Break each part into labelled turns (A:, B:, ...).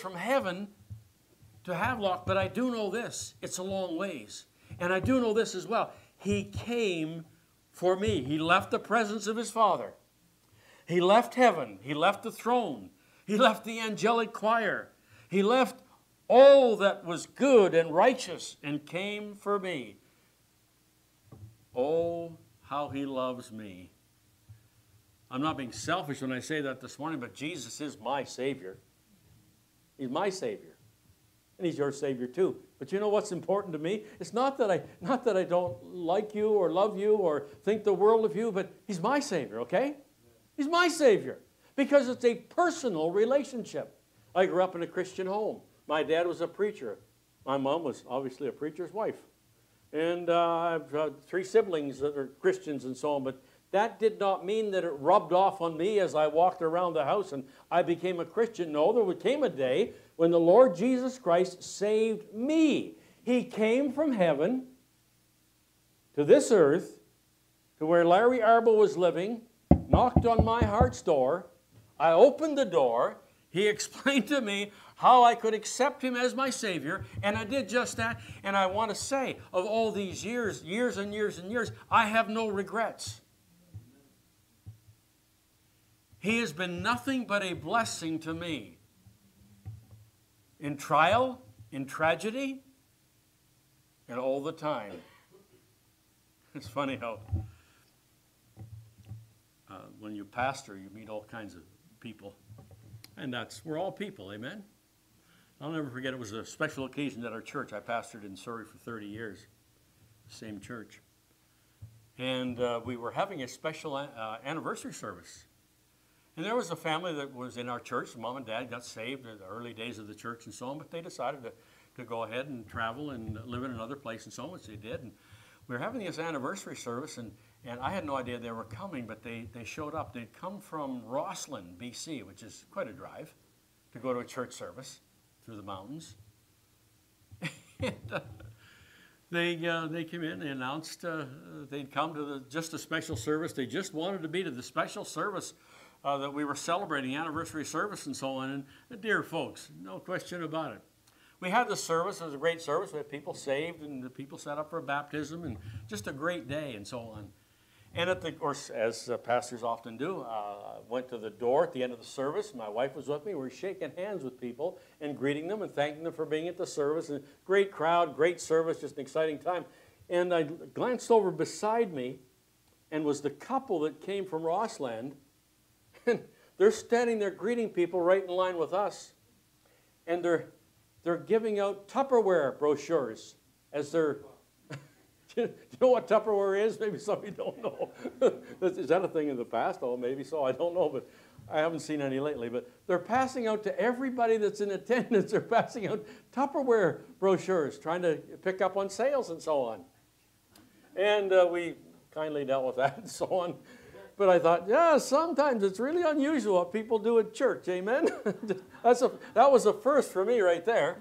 A: from heaven to Havelock, but I do know this it's a long ways. And I do know this as well. He came for me, He left the presence of His Father, He left heaven, He left the throne, He left the angelic choir, He left all that was good and righteous and came for me. Oh, how He loves me. I'm not being selfish when I say that this morning, but Jesus is my Savior. He's my Savior. And He's your Savior too. But you know what's important to me? It's not that I not that I don't like you or love you or think the world of you, but He's my Savior, okay? He's my Savior. Because it's a personal relationship. I grew up in a Christian home. My dad was a preacher. My mom was obviously a preacher's wife. And uh, I've uh, three siblings that are Christians and so on, but that did not mean that it rubbed off on me as I walked around the house and I became a Christian. No, there came a day when the Lord Jesus Christ saved me. He came from heaven to this earth, to where Larry Arbo was living, knocked on my heart's door. I opened the door. He explained to me how I could accept him as my Savior, and I did just that. And I want to say, of all these years, years and years and years, I have no regrets. He has been nothing but a blessing to me. In trial, in tragedy, and all the time. It's funny how uh, when you pastor, you meet all kinds of people. And that's, we're all people, amen? I'll never forget, it was a special occasion at our church. I pastored in Surrey for 30 years, same church. And uh, we were having a special uh, anniversary service. And there was a family that was in our church. Mom and dad got saved in the early days of the church and so on, but they decided to, to go ahead and travel and live in another place and so on, which they did. And we were having this anniversary service, and, and I had no idea they were coming, but they, they showed up. They'd come from Rossland, BC, which is quite a drive, to go to a church service through the mountains. and, uh, they, uh, they came in, they announced uh, they'd come to the, just a special service. They just wanted to be to the special service uh, that we were celebrating anniversary service and so on. And uh, dear folks, no question about it. We had the service. It was a great service. We had people saved and the people set up for baptism and just a great day and so on. And at the, or as uh, pastors often do, uh, went to the door at the end of the service. My wife was with me. We were shaking hands with people and greeting them and thanking them for being at the service. And great crowd, great service, just an exciting time. And I glanced over beside me, and was the couple that came from Rossland and they're standing there greeting people right in line with us. And they're, they're giving out Tupperware brochures as they're. Do you know what Tupperware is? Maybe some of you don't know. is that a thing in the past? Oh, maybe so. I don't know, but I haven't seen any lately. But they're passing out to everybody that's in attendance. They're passing out Tupperware brochures, trying to pick up on sales and so on. And uh, we kindly dealt with that and so on. But I thought, yeah, sometimes it's really unusual what people do at church. Amen? That's a, that was a first for me right there.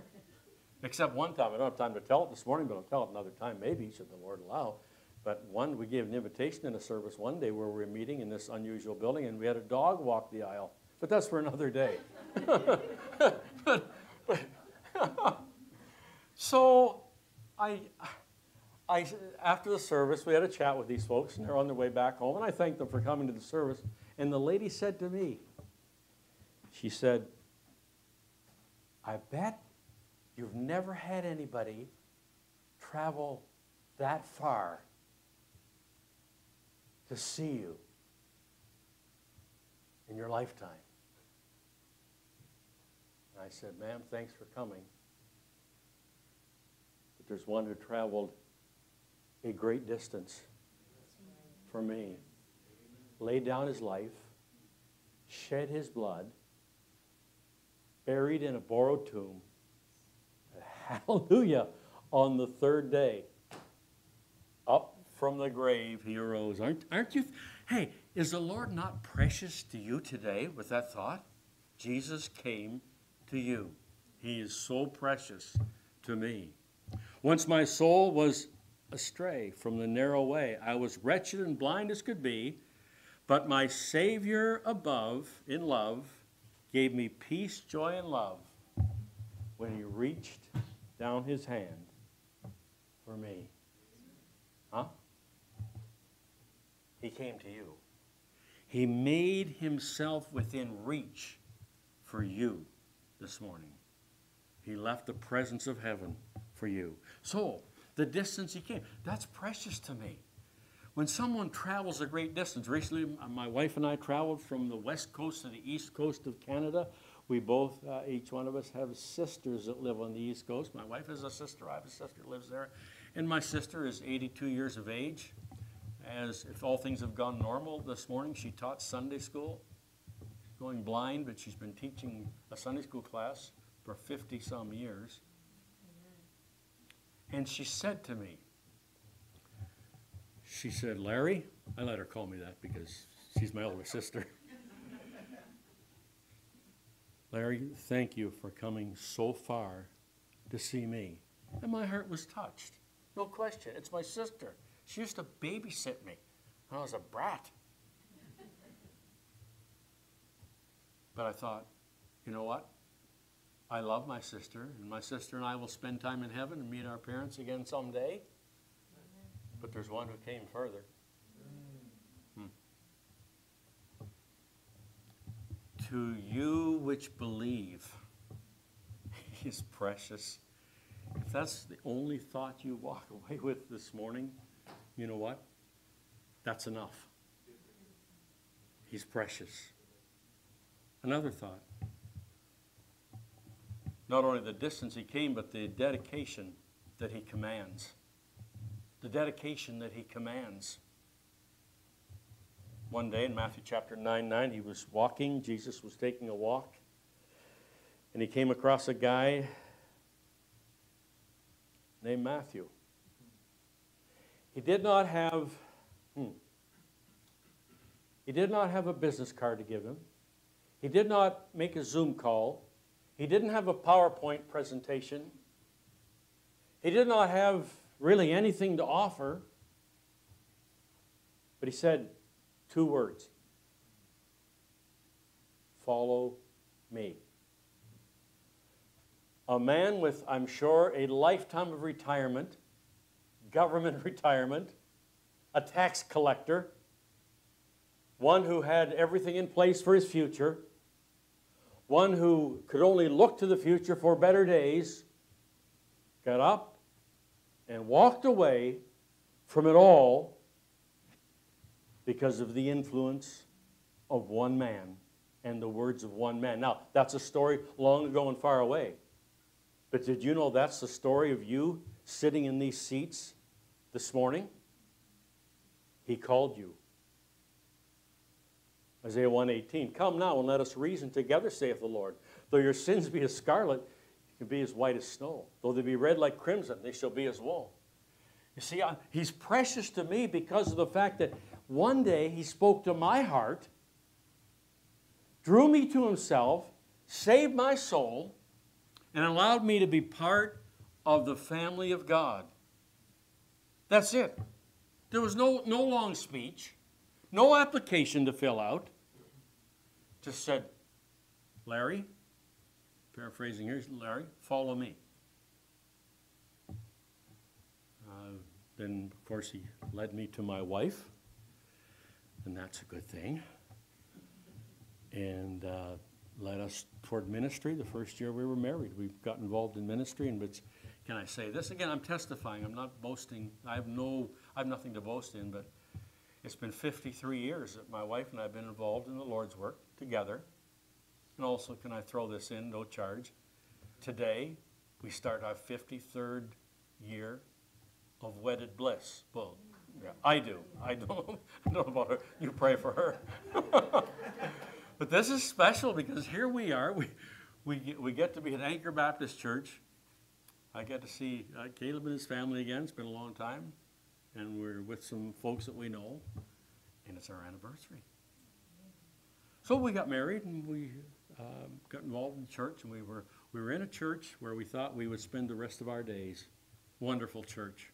A: Except one time. I don't have time to tell it this morning, but I'll tell it another time, maybe, should the Lord allow. But one, we gave an invitation in a service one day where we were meeting in this unusual building, and we had a dog walk the aisle. But that's for another day. but, but so I I, after the service, we had a chat with these folks, and they're on their way back home, and I thanked them for coming to the service. And the lady said to me, she said, I bet you've never had anybody travel that far to see you in your lifetime. I said, Ma'am, thanks for coming. But there's one who traveled a great distance for me, laid down his life, shed his blood, buried in a borrowed tomb. Hallelujah. On the third day, up from the grave he arose. Aren't, aren't you? Hey, is the Lord not precious to you today with that thought? Jesus came to you. He is so precious to me. Once my soul was astray from the narrow way. I was wretched and blind as could be, but my Savior above, in love, gave me peace, joy, and love. when he reached down his hand for me. Huh? He came to you. He made himself within reach for you this morning. He left the presence of heaven for you. So, the distance he came, that's precious to me. When someone travels a great distance, recently my wife and I traveled from the west coast to the east coast of Canada. We both, uh, each one of us, have sisters that live on the East Coast. My wife has a sister, I have a sister that lives there. And my sister is 82 years of age. As if all things have gone normal this morning, she taught Sunday school, going blind, but she's been teaching a Sunday school class for 50 some years. And she said to me, she said, Larry, I let her call me that because she's my older sister. Larry, thank you for coming so far to see me. And my heart was touched. No question. It's my sister. She used to babysit me when I was a brat. But I thought, you know what? I love my sister, and my sister and I will spend time in heaven and meet our parents again someday. But there's one who came further. Hmm. to you which believe. He's precious. If that's the only thought you walk away with this morning, you know what? That's enough. He's precious. Another thought. Not only the distance he came, but the dedication that he commands. The dedication that he commands. One day in Matthew chapter 9 9, he was walking, Jesus was taking a walk, and he came across a guy named Matthew. He did not have, hmm, he did not have a business card to give him. He did not make a Zoom call. He didn't have a PowerPoint presentation. He did not have really anything to offer. But he said, Two words follow me. A man with, I'm sure, a lifetime of retirement, government retirement, a tax collector, one who had everything in place for his future, one who could only look to the future for better days, got up and walked away from it all because of the influence of one man and the words of one man. Now, that's a story long ago and far away. But did you know that's the story of you sitting in these seats this morning? He called you. Isaiah 118, Come now and let us reason together, saith the Lord. Though your sins be as scarlet, you can be as white as snow. Though they be red like crimson, they shall be as wool. You see, he's precious to me because of the fact that one day he spoke to my heart, drew me to himself, saved my soul, and allowed me to be part of the family of God. That's it. There was no, no long speech, no application to fill out. Just said, Larry, paraphrasing here, Larry, follow me. Uh, then, of course, he led me to my wife and that's a good thing. And uh, led us toward ministry the first year we were married. We got involved in ministry, and but can I say this again? I'm testifying. I'm not boasting. I have no. I have nothing to boast in, but it's been 53 years that my wife and I have been involved in the Lord's work together. And also, can I throw this in? No charge. Today, we start our 53rd year of wedded bliss. Well, yeah, I do. I don't, I don't know about her. You pray for her. but this is special because here we are. We, we, get, we get to be at Anchor Baptist Church. I get to see uh, Caleb and his family again. It's been a long time. And we're with some folks that we know. And it's our anniversary. So we got married and we um, got involved in church. And we were, we were in a church where we thought we would spend the rest of our days. Wonderful church.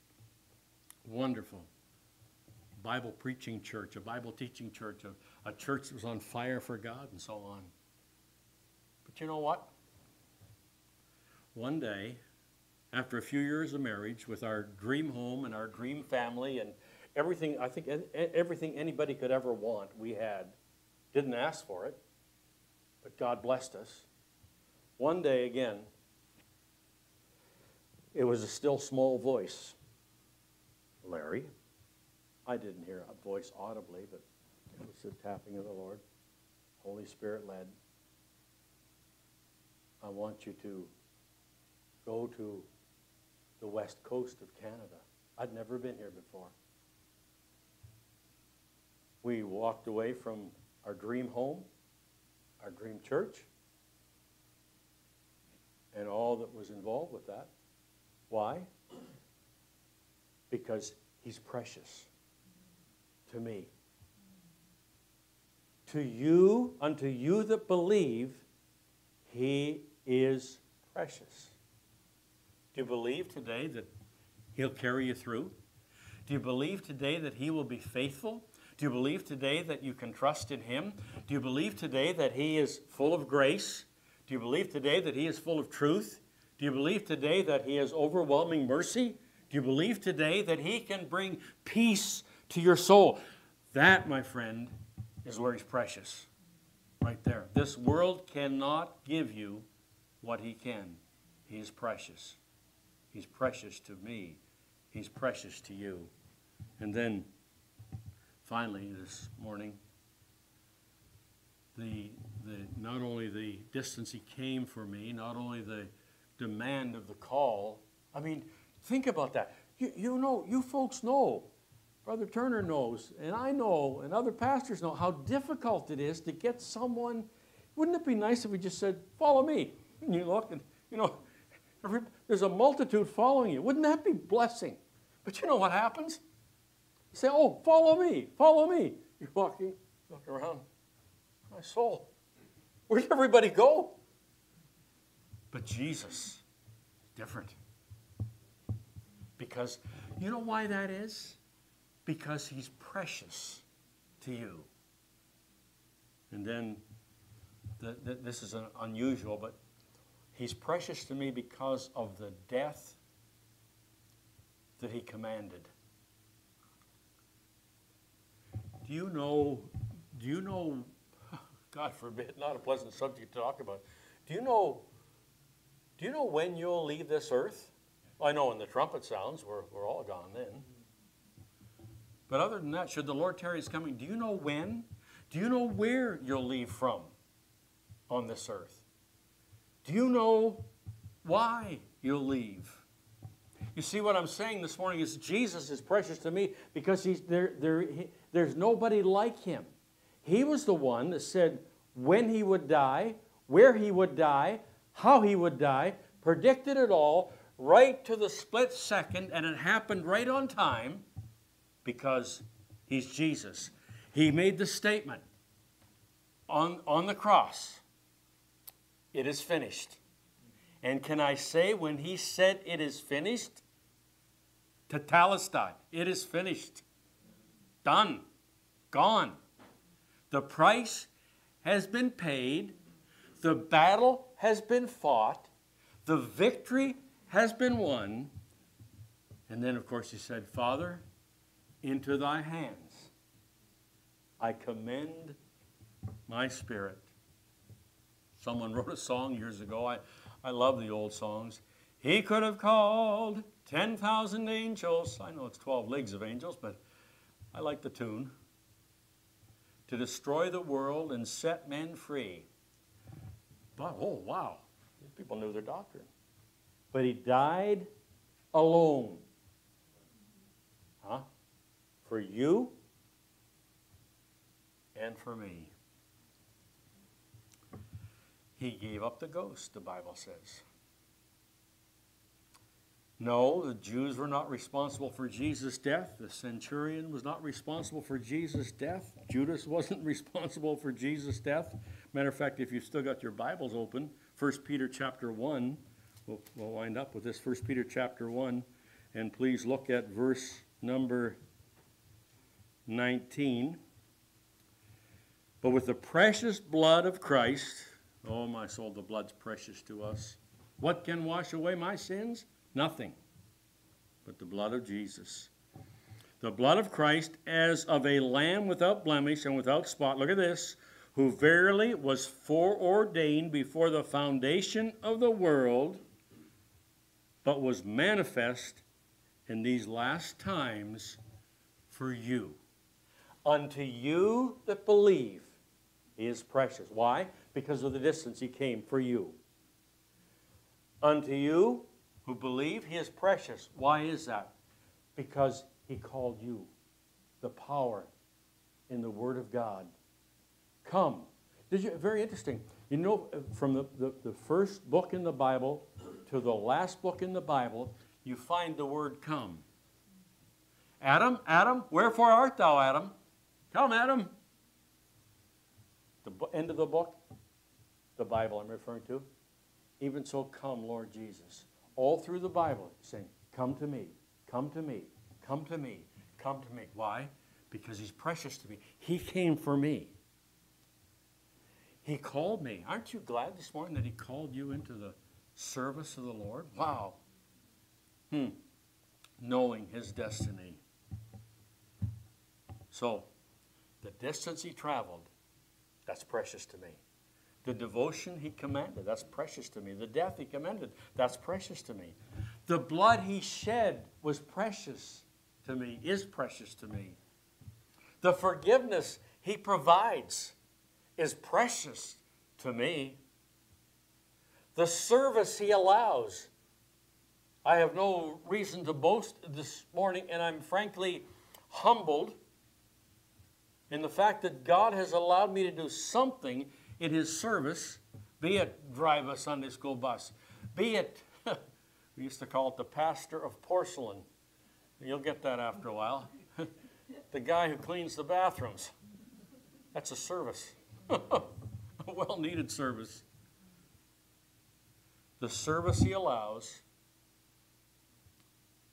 A: Wonderful. Bible preaching church, a Bible teaching church, a, a church that was on fire for God, and so on. But you know what? one day, after a few years of marriage, with our dream home and our dream family and everything, I think everything anybody could ever want, we had. Didn't ask for it, but God blessed us. One day again, it was a still small voice. Larry. I didn't hear a voice audibly, but it was the tapping of the Lord. Holy Spirit led. I want you to go to the west coast of Canada. I'd never been here before. We walked away from our dream home, our dream church, and all that was involved with that. Why? Because he's precious to me. To you, unto you that believe, he is precious. Do you believe today that he'll carry you through? Do you believe today that he will be faithful? Do you believe today that you can trust in him? Do you believe today that he is full of grace? Do you believe today that he is full of truth? Do you believe today that he has overwhelming mercy? Do you believe today that he can bring peace to your soul? That, my friend, is where he's precious. Right there. This world cannot give you what he can. He is precious. He's precious to me. He's precious to you. And then finally this morning, the, the, not only the distance he came for me, not only the demand of the call. I mean, think about that. You, you know, you folks know, Brother Turner knows, and I know, and other pastors know how difficult it is to get someone. Wouldn't it be nice if we just said, Follow me? And you look, and, you know, every, there's a multitude following you. Wouldn't that be blessing? But you know what happens? You say, Oh, follow me, follow me. You're walking, look around. My soul. Where'd everybody go? But Jesus, different. Because you know why that is? Because he's precious to you. And then, the, the, this is unusual, but he's precious to me because of the death that he commanded. Do you know, do you know, God forbid, not a pleasant subject to talk about, do you know do you know when you'll leave this earth? I know when the trumpet sounds, we're, we're all gone then. But other than that, should the Lord tarry is coming, do you know when? Do you know where you'll leave from on this earth? Do you know why you'll leave? You see, what I'm saying this morning is Jesus is precious to me because he's, there, there, he, there's nobody like him. He was the one that said when he would die, where he would die, how he would die, predicted it all right to the split second, and it happened right on time because he's Jesus. He made the statement on, on the cross it is finished. And can I say, when he said it is finished, tetelestai, it is finished, done, gone. The price has been paid, the battle has been fought, the victory has been won. And then, of course, he said, Father, into thy hands I commend my spirit. Someone wrote a song years ago. I, I love the old songs. He could have called 10,000 angels. I know it's 12 leagues of angels, but I like the tune. To destroy the world and set men free. But, oh, wow. These people knew their doctrine. But he died alone. Huh? For you and for me. He gave up the ghost, the Bible says. No, the Jews were not responsible for Jesus' death. The centurion was not responsible for Jesus' death. Judas wasn't responsible for Jesus' death. Matter of fact, if you've still got your Bibles open, 1 Peter chapter 1, we'll, we'll wind up with this 1 Peter chapter 1, and please look at verse number 19. But with the precious blood of Christ, oh my soul, the blood's precious to us What can wash away my sins? Nothing but the blood of Jesus. The blood of Christ as of a lamb without blemish and without spot. Look at this. Who verily was foreordained before the foundation of the world, but was manifest in these last times for you. Unto you that believe, is precious. Why? Because of the distance he came for you. Unto you who believe, he is precious. Why is that? Because he called you. The power in the Word of God. Come. Did you, very interesting. You know, from the, the, the first book in the Bible to the last book in the Bible, you find the word come. Adam, Adam, wherefore art thou, Adam? Come, Adam. The end of the book, the Bible I'm referring to. Even so, come, Lord Jesus. All through the Bible, saying, Come to me, come to me, come to me, come to me. Why? Because he's precious to me. He came for me. He called me. Aren't you glad this morning that he called you into the service of the Lord? Wow. Hmm. Knowing his destiny. So, the distance he traveled, that's precious to me. The devotion he commanded, that's precious to me. The death he commanded, that's precious to me. The blood he shed was precious to me, is precious to me. The forgiveness he provides is precious to me. The service he allows. I have no reason to boast this morning, and I'm frankly humbled in the fact that God has allowed me to do something in His service, be it drive a Sunday school bus, be it, we used to call it the pastor of porcelain. You'll get that after a while. the guy who cleans the bathrooms. That's a service, a well needed service. The service He allows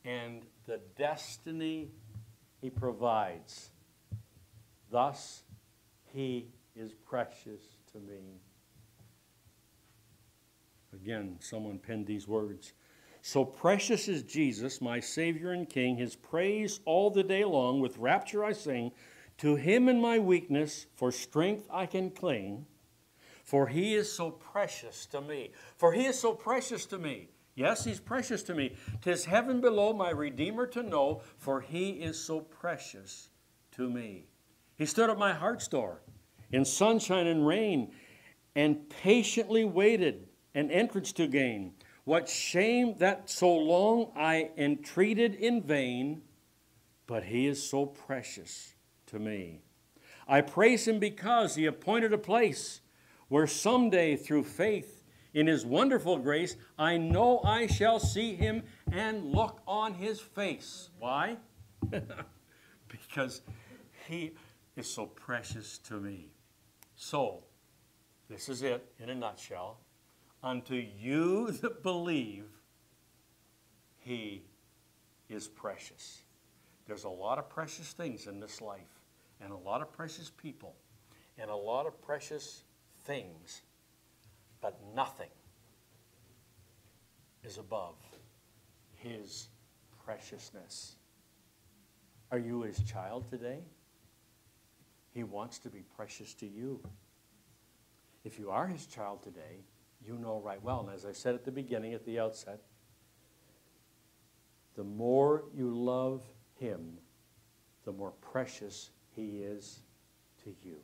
A: and the destiny He provides. Thus, He is precious to me. Again, someone penned these words. So precious is Jesus, my Savior and King. His praise all the day long, with rapture I sing. To him in my weakness, for strength I can cling. For he is so precious to me. For he is so precious to me. Yes, he's precious to me. Tis heaven below my Redeemer to know, for he is so precious to me. He stood at my heart's door in sunshine and rain, and patiently waited an entrance to gain. What shame that so long I entreated in vain, but he is so precious to me. I praise him because he appointed a place where someday through faith in his wonderful grace, I know I shall see him and look on his face. Why? because he is so precious to me. So, this is it in a nutshell. Unto you that believe, he is precious. There's a lot of precious things in this life, and a lot of precious people, and a lot of precious things, but nothing is above his preciousness. Are you his child today? He wants to be precious to you. If you are his child today, you know right well. And as I said at the beginning, at the outset, the more you love him, the more precious he is to you.